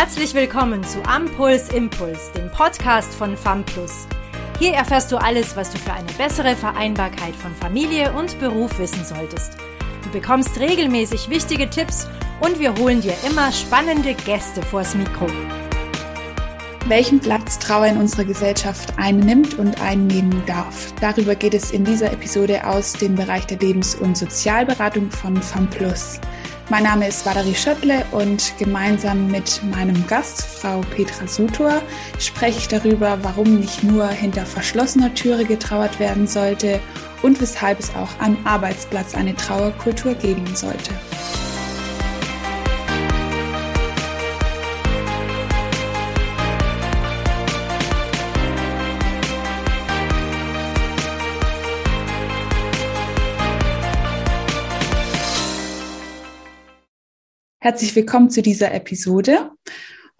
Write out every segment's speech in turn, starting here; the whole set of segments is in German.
Herzlich willkommen zu Ampuls Impuls, dem Podcast von FAMPLUS. Hier erfährst du alles, was du für eine bessere Vereinbarkeit von Familie und Beruf wissen solltest. Du bekommst regelmäßig wichtige Tipps und wir holen dir immer spannende Gäste vors Mikro. Welchen Platz Trauer in unserer Gesellschaft einnimmt und einnehmen darf. Darüber geht es in dieser Episode aus dem Bereich der Lebens- und Sozialberatung von FAMPLUS. Mein Name ist Valerie Schöttle und gemeinsam mit meinem Gast, Frau Petra Sutor, spreche ich darüber, warum nicht nur hinter verschlossener Türe getrauert werden sollte und weshalb es auch am Arbeitsplatz eine Trauerkultur geben sollte. Herzlich willkommen zu dieser Episode.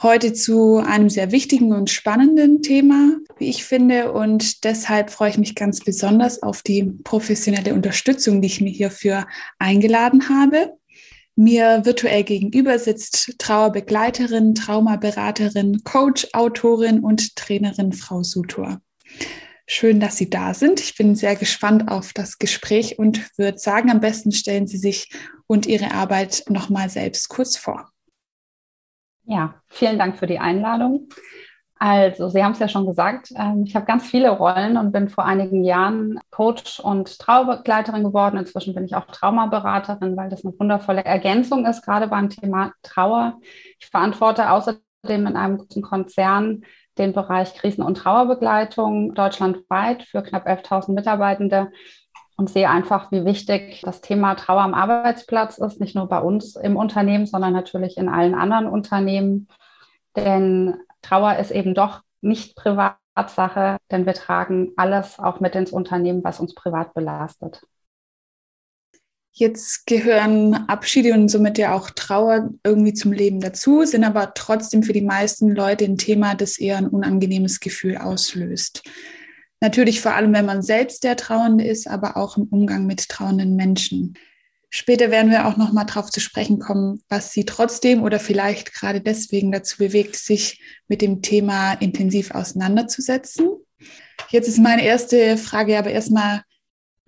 Heute zu einem sehr wichtigen und spannenden Thema, wie ich finde. Und deshalb freue ich mich ganz besonders auf die professionelle Unterstützung, die ich mir hierfür eingeladen habe. Mir virtuell gegenüber sitzt Trauerbegleiterin, Traumaberaterin, Coach, Autorin und Trainerin Frau Sutor. Schön, dass Sie da sind. Ich bin sehr gespannt auf das Gespräch und würde sagen, am besten stellen Sie sich und Ihre Arbeit nochmal selbst kurz vor. Ja, vielen Dank für die Einladung. Also, Sie haben es ja schon gesagt, ähm, ich habe ganz viele Rollen und bin vor einigen Jahren Coach und Traubegleiterin geworden. Inzwischen bin ich auch Traumaberaterin, weil das eine wundervolle Ergänzung ist, gerade beim Thema Trauer. Ich verantworte außerdem in einem großen Konzern den Bereich Krisen- und Trauerbegleitung deutschlandweit für knapp 11.000 Mitarbeitende und sehe einfach, wie wichtig das Thema Trauer am Arbeitsplatz ist, nicht nur bei uns im Unternehmen, sondern natürlich in allen anderen Unternehmen. Denn Trauer ist eben doch nicht Privatsache, denn wir tragen alles auch mit ins Unternehmen, was uns privat belastet. Jetzt gehören Abschiede und somit ja auch Trauer irgendwie zum Leben dazu, sind aber trotzdem für die meisten Leute ein Thema, das eher ein unangenehmes Gefühl auslöst. Natürlich vor allem, wenn man selbst der Trauernde ist, aber auch im Umgang mit trauernden Menschen. Später werden wir auch noch mal darauf zu sprechen kommen, was Sie trotzdem oder vielleicht gerade deswegen dazu bewegt, sich mit dem Thema intensiv auseinanderzusetzen. Jetzt ist meine erste Frage aber erstmal,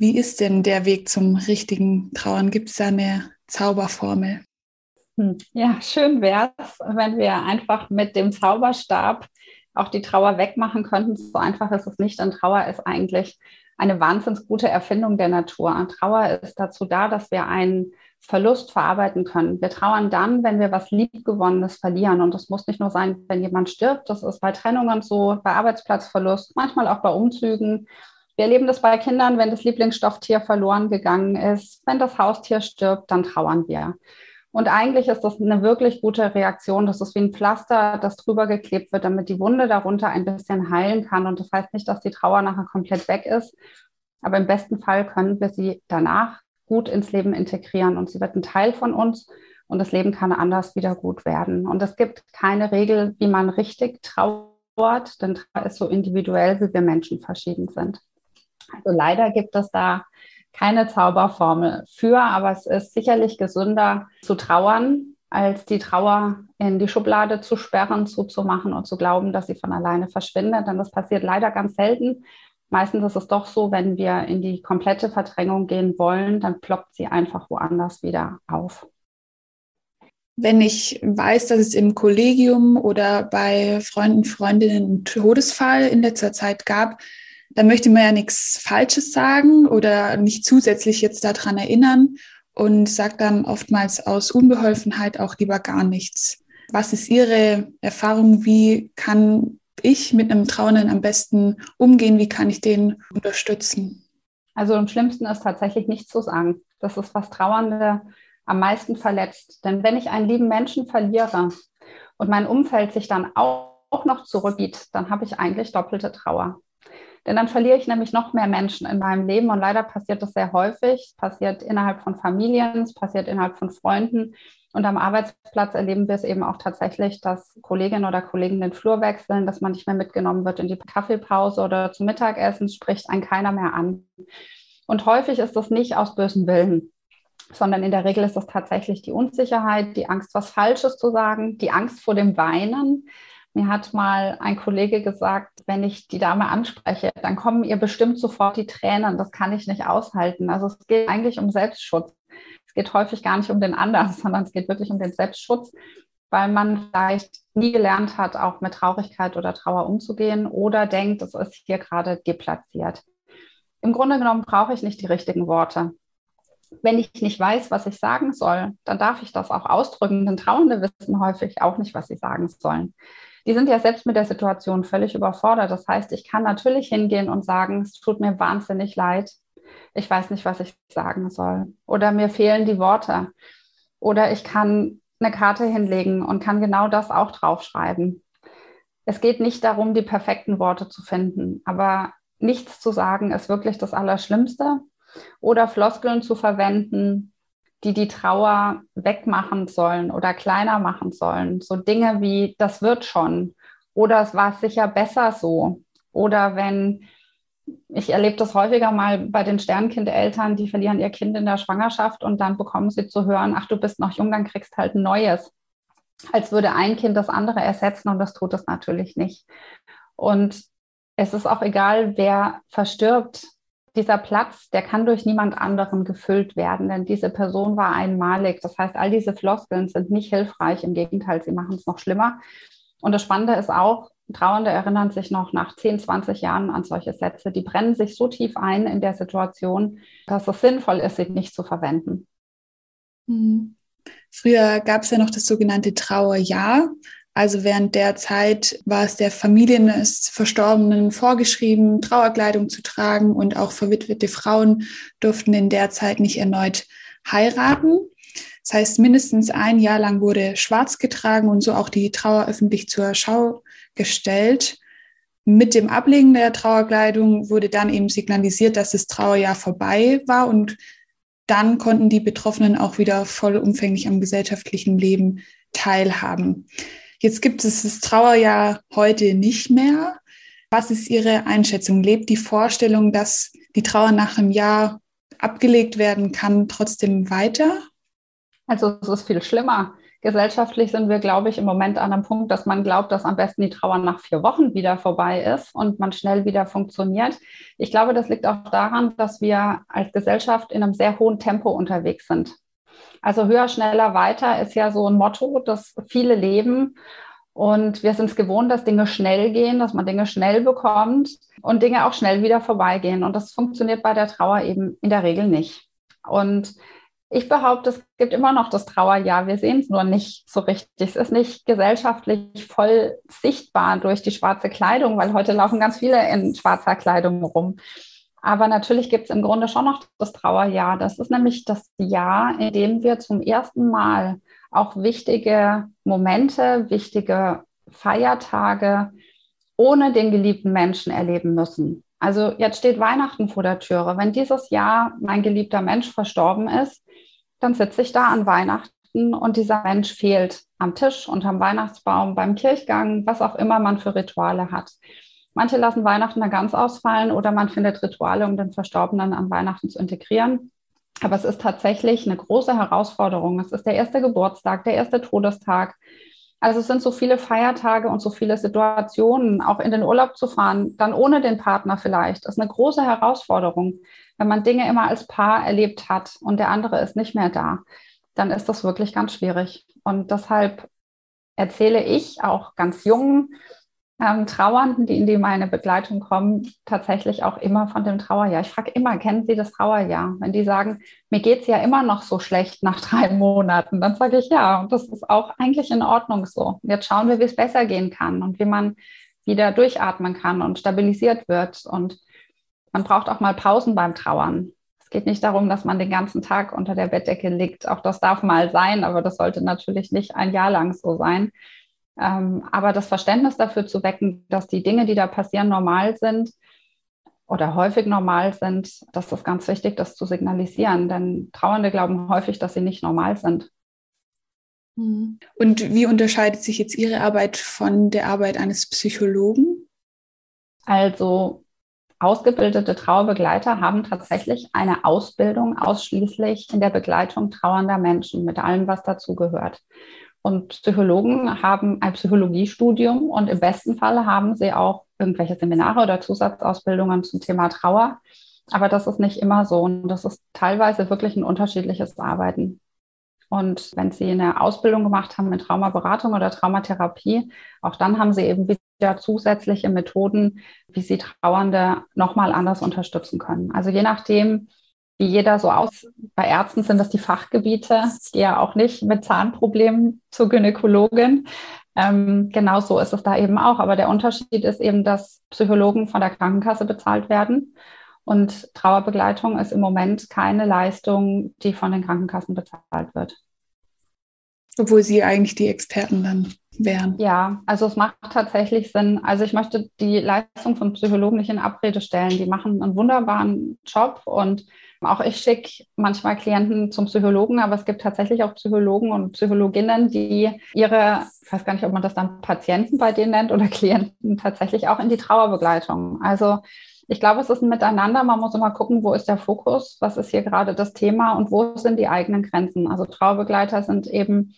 wie ist denn der Weg zum richtigen Trauern? Gibt es da eine Zauberformel? Hm, ja, schön wäre es, wenn wir einfach mit dem Zauberstab auch die Trauer wegmachen könnten. So einfach ist es nicht, denn Trauer ist eigentlich eine wahnsinnig gute Erfindung der Natur. Trauer ist dazu da, dass wir einen Verlust verarbeiten können. Wir trauern dann, wenn wir was Liebgewonnenes verlieren. Und das muss nicht nur sein, wenn jemand stirbt. Das ist bei Trennungen so, bei Arbeitsplatzverlust, manchmal auch bei Umzügen. Wir erleben das bei Kindern, wenn das Lieblingsstofftier verloren gegangen ist. Wenn das Haustier stirbt, dann trauern wir. Und eigentlich ist das eine wirklich gute Reaktion. Das ist wie ein Pflaster, das drüber geklebt wird, damit die Wunde darunter ein bisschen heilen kann. Und das heißt nicht, dass die Trauer nachher komplett weg ist. Aber im besten Fall können wir sie danach gut ins Leben integrieren und sie wird ein Teil von uns und das Leben kann anders wieder gut werden. Und es gibt keine Regel, wie man richtig trauert, denn Trauer ist so individuell, wie wir Menschen verschieden sind. Also leider gibt es da keine Zauberformel für, aber es ist sicherlich gesünder zu trauern, als die Trauer in die Schublade zu sperren, zuzumachen und zu glauben, dass sie von alleine verschwindet. Denn das passiert leider ganz selten. Meistens ist es doch so, wenn wir in die komplette Verdrängung gehen wollen, dann ploppt sie einfach woanders wieder auf. Wenn ich weiß, dass es im Kollegium oder bei Freunden, Freundinnen einen Todesfall in letzter Zeit gab, dann möchte man ja nichts Falsches sagen oder nicht zusätzlich jetzt daran erinnern und sagt dann oftmals aus Unbeholfenheit auch lieber gar nichts. Was ist Ihre Erfahrung? Wie kann ich mit einem Trauernden am besten umgehen? Wie kann ich den unterstützen? Also am schlimmsten ist tatsächlich nichts zu sagen. Das ist, was Trauernde am meisten verletzt. Denn wenn ich einen lieben Menschen verliere und mein Umfeld sich dann auch noch zurückgeht, dann habe ich eigentlich doppelte Trauer. Denn dann verliere ich nämlich noch mehr Menschen in meinem Leben. Und leider passiert das sehr häufig. Es passiert innerhalb von Familien, es passiert innerhalb von Freunden. Und am Arbeitsplatz erleben wir es eben auch tatsächlich, dass Kolleginnen oder Kollegen den Flur wechseln, dass man nicht mehr mitgenommen wird in die Kaffeepause oder zum Mittagessen, spricht einen keiner mehr an. Und häufig ist das nicht aus bösem Willen. sondern in der Regel ist das tatsächlich die Unsicherheit, die Angst, was Falsches zu sagen, die Angst vor dem Weinen. Mir hat mal ein Kollege gesagt, wenn ich die Dame anspreche, dann kommen ihr bestimmt sofort die Tränen. Das kann ich nicht aushalten. Also es geht eigentlich um Selbstschutz. Es geht häufig gar nicht um den anderen, sondern es geht wirklich um den Selbstschutz, weil man vielleicht nie gelernt hat, auch mit Traurigkeit oder Trauer umzugehen oder denkt, es ist hier gerade deplatziert. Im Grunde genommen brauche ich nicht die richtigen Worte. Wenn ich nicht weiß, was ich sagen soll, dann darf ich das auch ausdrücken, denn Trauernde wissen häufig auch nicht, was sie sagen sollen. Die sind ja selbst mit der Situation völlig überfordert. Das heißt, ich kann natürlich hingehen und sagen, es tut mir wahnsinnig leid. Ich weiß nicht, was ich sagen soll. Oder mir fehlen die Worte. Oder ich kann eine Karte hinlegen und kann genau das auch draufschreiben. Es geht nicht darum, die perfekten Worte zu finden, aber nichts zu sagen ist wirklich das Allerschlimmste. Oder Floskeln zu verwenden, die die Trauer wegmachen sollen oder kleiner machen sollen. So Dinge wie, das wird schon. Oder es war sicher besser so. Oder wenn, ich erlebe das häufiger mal bei den Sternkindeltern, die verlieren ihr Kind in der Schwangerschaft und dann bekommen sie zu hören, ach, du bist noch jung, dann kriegst halt ein neues. Als würde ein Kind das andere ersetzen und das tut es natürlich nicht. Und es ist auch egal, wer verstirbt. Dieser Platz, der kann durch niemand anderen gefüllt werden, denn diese Person war einmalig. Das heißt, all diese Floskeln sind nicht hilfreich. Im Gegenteil, sie machen es noch schlimmer. Und das Spannende ist auch, Trauernde erinnern sich noch nach 10, 20 Jahren an solche Sätze. Die brennen sich so tief ein in der Situation, dass es sinnvoll ist, sie nicht zu verwenden. Mhm. Früher gab es ja noch das sogenannte Trauerjahr. Also während der Zeit war es der Familien des Verstorbenen vorgeschrieben, Trauerkleidung zu tragen und auch verwitwete Frauen durften in der Zeit nicht erneut heiraten. Das heißt, mindestens ein Jahr lang wurde schwarz getragen und so auch die Trauer öffentlich zur Schau gestellt. Mit dem Ablegen der Trauerkleidung wurde dann eben signalisiert, dass das Trauerjahr vorbei war und dann konnten die Betroffenen auch wieder vollumfänglich am gesellschaftlichen Leben teilhaben. Jetzt gibt es das Trauerjahr heute nicht mehr. Was ist Ihre Einschätzung? Lebt die Vorstellung, dass die Trauer nach einem Jahr abgelegt werden kann, trotzdem weiter? Also es ist viel schlimmer. Gesellschaftlich sind wir, glaube ich, im Moment an einem Punkt, dass man glaubt, dass am besten die Trauer nach vier Wochen wieder vorbei ist und man schnell wieder funktioniert. Ich glaube, das liegt auch daran, dass wir als Gesellschaft in einem sehr hohen Tempo unterwegs sind. Also höher, schneller, weiter ist ja so ein Motto, das viele leben. Und wir sind es gewohnt, dass Dinge schnell gehen, dass man Dinge schnell bekommt und Dinge auch schnell wieder vorbeigehen. Und das funktioniert bei der Trauer eben in der Regel nicht. Und ich behaupte, es gibt immer noch das Trauerjahr. Wir sehen es nur nicht so richtig. Es ist nicht gesellschaftlich voll sichtbar durch die schwarze Kleidung, weil heute laufen ganz viele in schwarzer Kleidung rum. Aber natürlich gibt es im Grunde schon noch das Trauerjahr. Das ist nämlich das Jahr, in dem wir zum ersten Mal auch wichtige Momente, wichtige Feiertage ohne den geliebten Menschen erleben müssen. Also jetzt steht Weihnachten vor der Türe. Wenn dieses Jahr mein geliebter Mensch verstorben ist, dann sitze ich da an Weihnachten und dieser Mensch fehlt am Tisch, unterm Weihnachtsbaum, beim Kirchgang, was auch immer man für Rituale hat. Manche lassen Weihnachten dann ganz ausfallen oder man findet Rituale, um den Verstorbenen an Weihnachten zu integrieren. Aber es ist tatsächlich eine große Herausforderung. Es ist der erste Geburtstag, der erste Todestag. Also es sind so viele Feiertage und so viele Situationen, auch in den Urlaub zu fahren, dann ohne den Partner vielleicht, ist eine große Herausforderung. Wenn man Dinge immer als Paar erlebt hat und der andere ist nicht mehr da, dann ist das wirklich ganz schwierig. Und deshalb erzähle ich auch ganz jungen ähm, Trauernden, die in die meine Begleitung kommen, tatsächlich auch immer von dem Trauerjahr. Ich frage immer, kennen Sie das Trauerjahr? Wenn die sagen, mir geht es ja immer noch so schlecht nach drei Monaten, dann sage ich ja, und das ist auch eigentlich in Ordnung so. Jetzt schauen wir, wie es besser gehen kann und wie man wieder durchatmen kann und stabilisiert wird. Und man braucht auch mal Pausen beim Trauern. Es geht nicht darum, dass man den ganzen Tag unter der Bettdecke liegt. Auch das darf mal sein, aber das sollte natürlich nicht ein Jahr lang so sein. Ähm, aber das Verständnis dafür zu wecken, dass die Dinge, die da passieren, normal sind oder häufig normal sind, das ist ganz wichtig, das zu signalisieren. Denn Trauernde glauben häufig, dass sie nicht normal sind. Mhm. Und wie unterscheidet sich jetzt Ihre Arbeit von der Arbeit eines Psychologen? Also ausgebildete Trauerbegleiter haben tatsächlich eine Ausbildung ausschließlich in der Begleitung trauernder Menschen mit allem, was dazugehört. Und Psychologen haben ein Psychologiestudium und im besten Fall haben sie auch irgendwelche Seminare oder Zusatzausbildungen zum Thema Trauer. Aber das ist nicht immer so und das ist teilweise wirklich ein unterschiedliches Arbeiten. Und wenn Sie eine Ausbildung gemacht haben in Traumaberatung oder Traumatherapie, auch dann haben Sie eben wieder zusätzliche Methoden, wie Sie Trauernde nochmal anders unterstützen können. Also je nachdem, wie jeder so aus. Bei Ärzten sind das die Fachgebiete. Ich gehe ja auch nicht mit Zahnproblemen zur Gynäkologin. Ähm, genau so ist es da eben auch. Aber der Unterschied ist eben, dass Psychologen von der Krankenkasse bezahlt werden. Und Trauerbegleitung ist im Moment keine Leistung, die von den Krankenkassen bezahlt wird. Obwohl Sie eigentlich die Experten dann wären. Ja, also es macht tatsächlich Sinn. Also ich möchte die Leistung von Psychologen nicht in Abrede stellen. Die machen einen wunderbaren Job und auch ich schicke manchmal Klienten zum Psychologen, aber es gibt tatsächlich auch Psychologen und Psychologinnen, die ihre, ich weiß gar nicht, ob man das dann Patienten bei denen nennt oder Klienten tatsächlich auch in die Trauerbegleitung. Also ich glaube, es ist ein Miteinander. Man muss immer gucken, wo ist der Fokus, was ist hier gerade das Thema und wo sind die eigenen Grenzen. Also Trauerbegleiter sind eben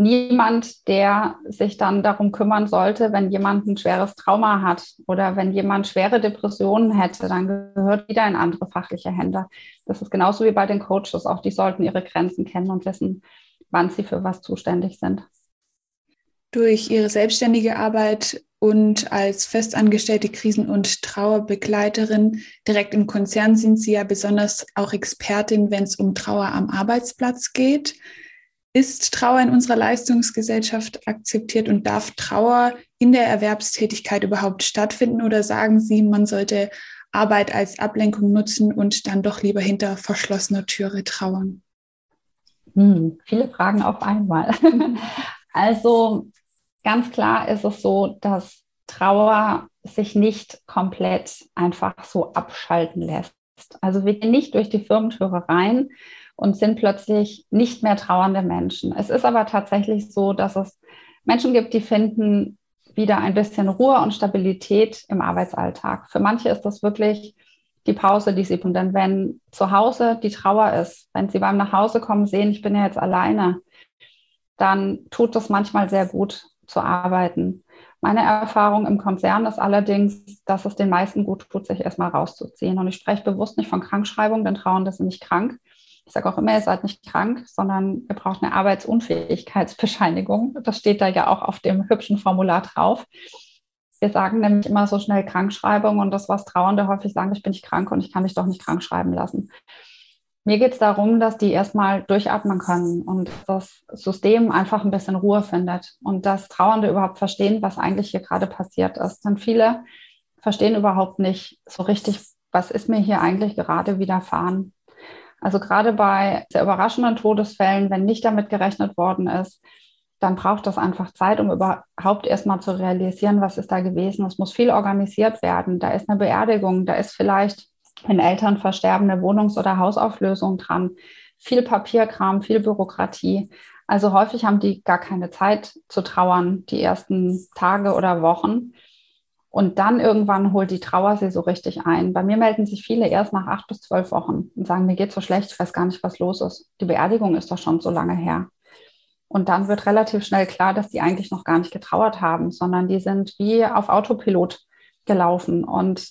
niemand, der sich dann darum kümmern sollte, wenn jemand ein schweres Trauma hat oder wenn jemand schwere Depressionen hätte, dann gehört wieder in andere fachliche Hände. Das ist genauso wie bei den Coaches. Auch die sollten ihre Grenzen kennen und wissen, wann sie für was zuständig sind. Durch Ihre selbstständige Arbeit und als festangestellte Krisen- und Trauerbegleiterin direkt im Konzern sind Sie ja besonders auch Expertin, wenn es um Trauer am Arbeitsplatz geht. Ist Trauer in unserer Leistungsgesellschaft akzeptiert und darf Trauer in der Erwerbstätigkeit überhaupt stattfinden oder sagen Sie, man sollte Arbeit als Ablenkung nutzen und dann doch lieber hinter verschlossener Türe trauern? Hm, viele Fragen auf einmal. also ganz klar ist es so, dass Trauer sich nicht komplett einfach so abschalten lässt. Also wir gehen nicht durch die Firmentüre rein und sind plötzlich nicht mehr trauernde Menschen. Es ist aber tatsächlich so, dass es Menschen gibt, die finden wieder ein bisschen Ruhe und Stabilität im Arbeitsalltag. Für manche ist das wirklich die Pause, die sie tun. Denn wenn zu Hause die Trauer ist, wenn sie beim Nachhause kommen sehen, ich bin ja jetzt alleine, dann tut das manchmal sehr gut zu arbeiten. Meine Erfahrung im Konzern ist allerdings, dass es den meisten gut tut, sich erstmal rauszuziehen. Und ich spreche bewusst nicht von Krankschreibung, denn Trauernde sind nicht krank, ich sage auch immer, ihr seid nicht krank, sondern ihr braucht eine Arbeitsunfähigkeitsbescheinigung. Das steht da ja auch auf dem hübschen Formular drauf. Wir sagen nämlich immer so schnell Krankschreibung und das, was Trauernde häufig sagen, ich bin nicht krank und ich kann mich doch nicht krank schreiben lassen. Mir geht es darum, dass die erstmal durchatmen können und das System einfach ein bisschen Ruhe findet und dass Trauernde überhaupt verstehen, was eigentlich hier gerade passiert ist. Denn viele verstehen überhaupt nicht so richtig, was ist mir hier eigentlich gerade widerfahren. Also gerade bei sehr überraschenden Todesfällen, wenn nicht damit gerechnet worden ist, dann braucht das einfach Zeit, um überhaupt erstmal zu realisieren, was ist da gewesen. Es muss viel organisiert werden. Da ist eine Beerdigung, da ist vielleicht, wenn Eltern versterben, eine Wohnungs- oder Hausauflösung dran. Viel Papierkram, viel Bürokratie. Also häufig haben die gar keine Zeit zu trauern, die ersten Tage oder Wochen. Und dann irgendwann holt die Trauer sie so richtig ein. Bei mir melden sich viele erst nach acht bis zwölf Wochen und sagen, mir geht so schlecht, ich weiß gar nicht, was los ist. Die Beerdigung ist doch schon so lange her. Und dann wird relativ schnell klar, dass die eigentlich noch gar nicht getrauert haben, sondern die sind wie auf Autopilot gelaufen. Und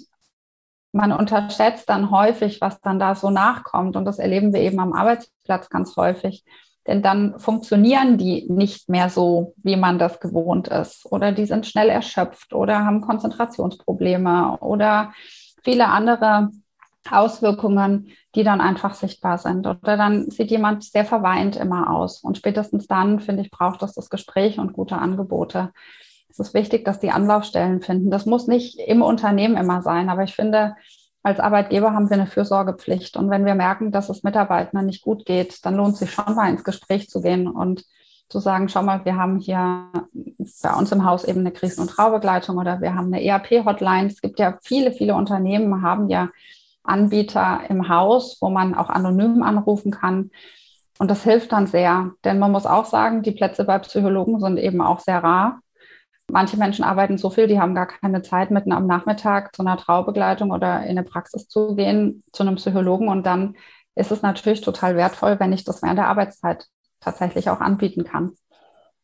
man unterschätzt dann häufig, was dann da so nachkommt. Und das erleben wir eben am Arbeitsplatz ganz häufig denn dann funktionieren die nicht mehr so, wie man das gewohnt ist. Oder die sind schnell erschöpft oder haben Konzentrationsprobleme oder viele andere Auswirkungen, die dann einfach sichtbar sind. Oder dann sieht jemand sehr verweint immer aus. Und spätestens dann, finde ich, braucht es das Gespräch und gute Angebote. Es ist wichtig, dass die Anlaufstellen finden. Das muss nicht im Unternehmen immer sein, aber ich finde, als Arbeitgeber haben wir eine Fürsorgepflicht. Und wenn wir merken, dass es Mitarbeitern nicht gut geht, dann lohnt sich schon mal ins Gespräch zu gehen und zu sagen, schau mal, wir haben hier bei uns im Haus eben eine Krisen- und Traubegleitung oder wir haben eine ERP-Hotline. Es gibt ja viele, viele Unternehmen, haben ja Anbieter im Haus, wo man auch anonym anrufen kann. Und das hilft dann sehr, denn man muss auch sagen, die Plätze bei Psychologen sind eben auch sehr rar. Manche Menschen arbeiten so viel, die haben gar keine Zeit, mitten am Nachmittag zu einer Traubegleitung oder in eine Praxis zu gehen, zu einem Psychologen. Und dann ist es natürlich total wertvoll, wenn ich das während der Arbeitszeit tatsächlich auch anbieten kann.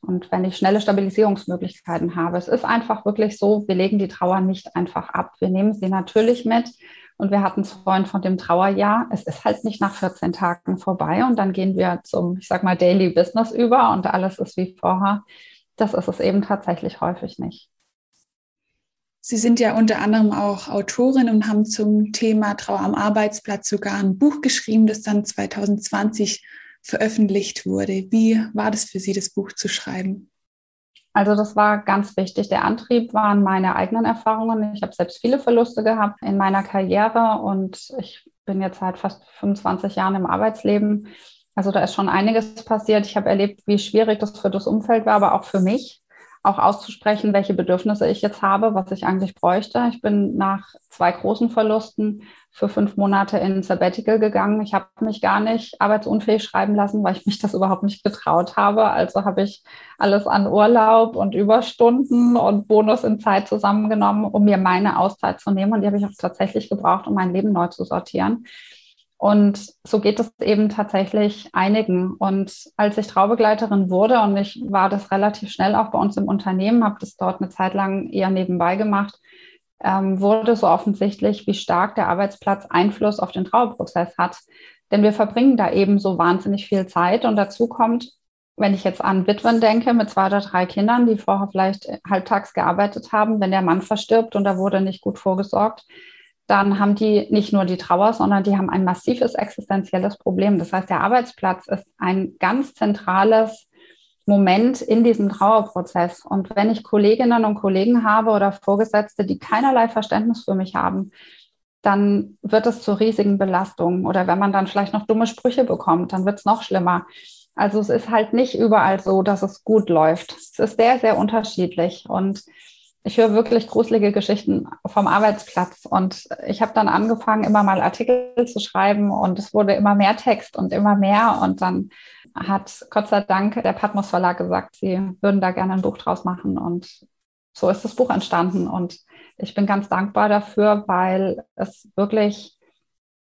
Und wenn ich schnelle Stabilisierungsmöglichkeiten habe. Es ist einfach wirklich so, wir legen die Trauer nicht einfach ab. Wir nehmen sie natürlich mit. Und wir hatten es vorhin von dem Trauerjahr. Es ist halt nicht nach 14 Tagen vorbei und dann gehen wir zum, ich sag mal, Daily Business über und alles ist wie vorher. Das ist es eben tatsächlich häufig nicht. Sie sind ja unter anderem auch Autorin und haben zum Thema Trauer am Arbeitsplatz sogar ein Buch geschrieben, das dann 2020 veröffentlicht wurde. Wie war das für Sie, das Buch zu schreiben? Also das war ganz wichtig. Der Antrieb waren meine eigenen Erfahrungen. Ich habe selbst viele Verluste gehabt in meiner Karriere und ich bin jetzt seit fast 25 Jahren im Arbeitsleben also da ist schon einiges passiert. Ich habe erlebt, wie schwierig das für das Umfeld war, aber auch für mich, auch auszusprechen, welche Bedürfnisse ich jetzt habe, was ich eigentlich bräuchte. Ich bin nach zwei großen Verlusten für fünf Monate in Sabbatical gegangen. Ich habe mich gar nicht arbeitsunfähig schreiben lassen, weil ich mich das überhaupt nicht getraut habe. Also habe ich alles an Urlaub und Überstunden und Bonus in Zeit zusammengenommen, um mir meine Auszeit zu nehmen. Und die habe ich auch tatsächlich gebraucht, um mein Leben neu zu sortieren. Und so geht es eben tatsächlich einigen. Und als ich Traubegleiterin wurde, und ich war das relativ schnell auch bei uns im Unternehmen, habe das dort eine Zeit lang eher nebenbei gemacht, ähm, wurde so offensichtlich, wie stark der Arbeitsplatz Einfluss auf den Trauerprozess hat. Denn wir verbringen da eben so wahnsinnig viel Zeit. Und dazu kommt, wenn ich jetzt an Witwen denke, mit zwei oder drei Kindern, die vorher vielleicht halbtags gearbeitet haben, wenn der Mann verstirbt und da wurde nicht gut vorgesorgt, dann haben die nicht nur die Trauer, sondern die haben ein massives existenzielles Problem. Das heißt, der Arbeitsplatz ist ein ganz zentrales Moment in diesem Trauerprozess. Und wenn ich Kolleginnen und Kollegen habe oder Vorgesetzte, die keinerlei Verständnis für mich haben, dann wird es zur riesigen Belastung. Oder wenn man dann vielleicht noch dumme Sprüche bekommt, dann wird es noch schlimmer. Also es ist halt nicht überall so, dass es gut läuft. Es ist sehr, sehr unterschiedlich. Und ich höre wirklich gruselige Geschichten vom Arbeitsplatz. Und ich habe dann angefangen, immer mal Artikel zu schreiben und es wurde immer mehr Text und immer mehr. Und dann hat Gott sei Dank der Patmos Verlag gesagt, sie würden da gerne ein Buch draus machen. Und so ist das Buch entstanden. Und ich bin ganz dankbar dafür, weil es wirklich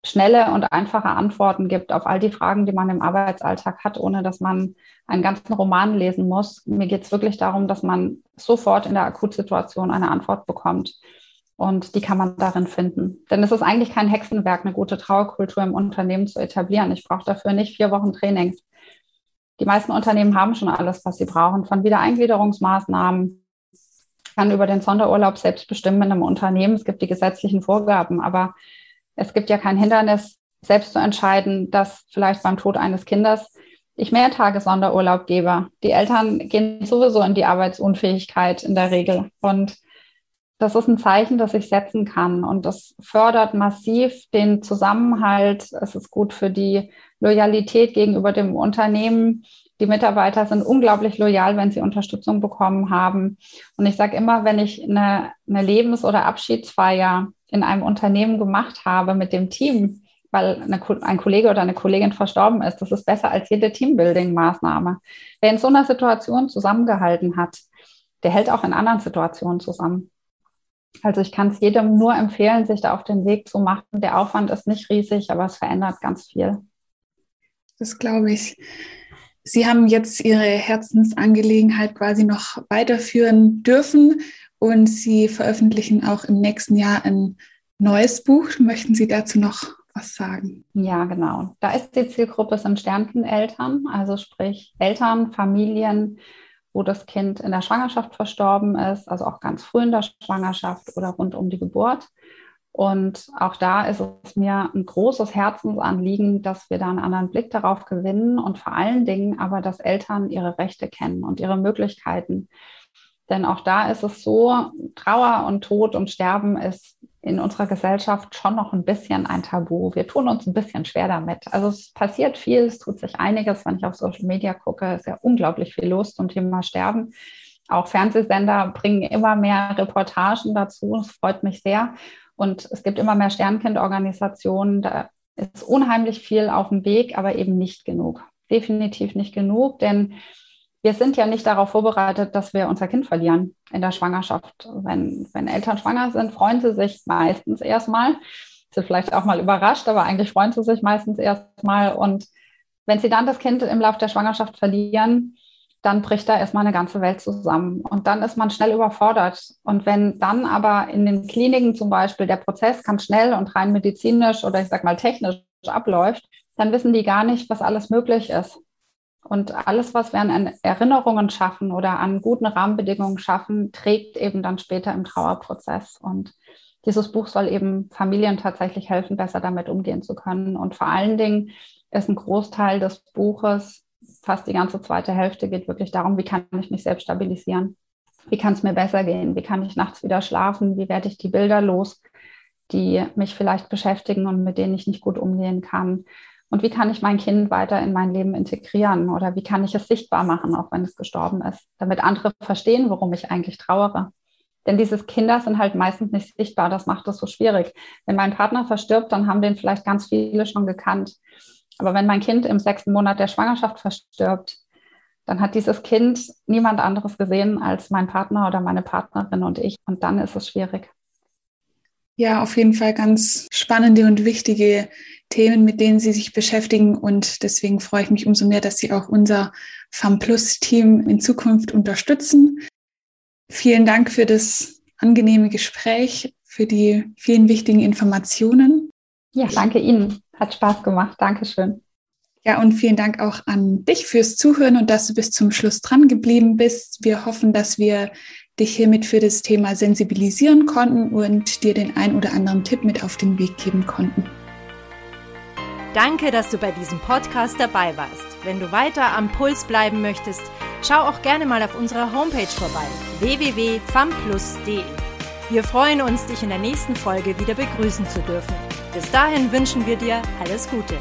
schnelle und einfache Antworten gibt auf all die Fragen, die man im Arbeitsalltag hat, ohne dass man einen ganzen Roman lesen muss. Mir geht es wirklich darum, dass man sofort in der Akutsituation eine Antwort bekommt. Und die kann man darin finden. Denn es ist eigentlich kein Hexenwerk, eine gute Trauerkultur im Unternehmen zu etablieren. Ich brauche dafür nicht vier Wochen Trainings. Die meisten Unternehmen haben schon alles, was sie brauchen, von Wiedereingliederungsmaßnahmen, kann über den Sonderurlaub selbst bestimmen einem Unternehmen. Es gibt die gesetzlichen Vorgaben, aber es gibt ja kein Hindernis, selbst zu entscheiden, dass vielleicht beim Tod eines Kindes ich mehr Tage Sonderurlaub gebe. Die Eltern gehen sowieso in die Arbeitsunfähigkeit in der Regel. Und das ist ein Zeichen, das ich setzen kann. Und das fördert massiv den Zusammenhalt. Es ist gut für die Loyalität gegenüber dem Unternehmen. Die Mitarbeiter sind unglaublich loyal, wenn sie Unterstützung bekommen haben. Und ich sage immer, wenn ich eine, eine Lebens- oder Abschiedsfeier in einem Unternehmen gemacht habe mit dem Team, weil eine, ein Kollege oder eine Kollegin verstorben ist, das ist besser als jede Teambuilding-Maßnahme. Wer in so einer Situation zusammengehalten hat, der hält auch in anderen Situationen zusammen. Also ich kann es jedem nur empfehlen, sich da auf den Weg zu machen. Der Aufwand ist nicht riesig, aber es verändert ganz viel. Das glaube ich. Sie haben jetzt Ihre Herzensangelegenheit quasi noch weiterführen dürfen und Sie veröffentlichen auch im nächsten Jahr ein neues Buch. Möchten Sie dazu noch was sagen? Ja, genau. Da ist die Zielgruppe sind Sterneneltern, also sprich Eltern, Familien, wo das Kind in der Schwangerschaft verstorben ist, also auch ganz früh in der Schwangerschaft oder rund um die Geburt. Und auch da ist es mir ein großes Herzensanliegen, dass wir da einen anderen Blick darauf gewinnen und vor allen Dingen aber, dass Eltern ihre Rechte kennen und ihre Möglichkeiten. Denn auch da ist es so, Trauer und Tod und Sterben ist in unserer Gesellschaft schon noch ein bisschen ein Tabu. Wir tun uns ein bisschen schwer damit. Also es passiert viel, es tut sich einiges. Wenn ich auf Social Media gucke, ist ja unglaublich viel los zum Thema Sterben. Auch Fernsehsender bringen immer mehr Reportagen dazu. Das freut mich sehr. Und es gibt immer mehr Sternkindorganisationen. Da ist unheimlich viel auf dem Weg, aber eben nicht genug. Definitiv nicht genug, denn wir sind ja nicht darauf vorbereitet, dass wir unser Kind verlieren in der Schwangerschaft. Wenn, wenn Eltern schwanger sind, freuen sie sich meistens erstmal. Sind vielleicht auch mal überrascht, aber eigentlich freuen sie sich meistens erstmal. Und wenn sie dann das Kind im Laufe der Schwangerschaft verlieren, dann bricht da erstmal eine ganze Welt zusammen. Und dann ist man schnell überfordert. Und wenn dann aber in den Kliniken zum Beispiel der Prozess ganz schnell und rein medizinisch oder ich sag mal technisch abläuft, dann wissen die gar nicht, was alles möglich ist. Und alles, was wir an Erinnerungen schaffen oder an guten Rahmenbedingungen schaffen, trägt eben dann später im Trauerprozess. Und dieses Buch soll eben Familien tatsächlich helfen, besser damit umgehen zu können. Und vor allen Dingen ist ein Großteil des Buches, fast die ganze zweite Hälfte, geht wirklich darum, wie kann ich mich selbst stabilisieren? Wie kann es mir besser gehen? Wie kann ich nachts wieder schlafen? Wie werde ich die Bilder los, die mich vielleicht beschäftigen und mit denen ich nicht gut umgehen kann? Und wie kann ich mein Kind weiter in mein Leben integrieren? Oder wie kann ich es sichtbar machen, auch wenn es gestorben ist, damit andere verstehen, warum ich eigentlich trauere? Denn diese Kinder sind halt meistens nicht sichtbar. Das macht es so schwierig. Wenn mein Partner verstirbt, dann haben den vielleicht ganz viele schon gekannt. Aber wenn mein Kind im sechsten Monat der Schwangerschaft verstirbt, dann hat dieses Kind niemand anderes gesehen als mein Partner oder meine Partnerin und ich. Und dann ist es schwierig. Ja, auf jeden Fall ganz spannende und wichtige Themen, mit denen Sie sich beschäftigen. Und deswegen freue ich mich umso mehr, dass Sie auch unser FAM-Plus-Team in Zukunft unterstützen. Vielen Dank für das angenehme Gespräch, für die vielen wichtigen Informationen. Ja, danke Ihnen. Hat Spaß gemacht. Dankeschön. Ja, und vielen Dank auch an dich fürs Zuhören und dass du bis zum Schluss dran geblieben bist. Wir hoffen, dass wir dich hiermit für das Thema sensibilisieren konnten und dir den ein oder anderen Tipp mit auf den Weg geben konnten. Danke, dass du bei diesem Podcast dabei warst. Wenn du weiter am Puls bleiben möchtest, schau auch gerne mal auf unserer Homepage vorbei www.famplus.de. Wir freuen uns, dich in der nächsten Folge wieder begrüßen zu dürfen. Bis dahin wünschen wir dir alles Gute.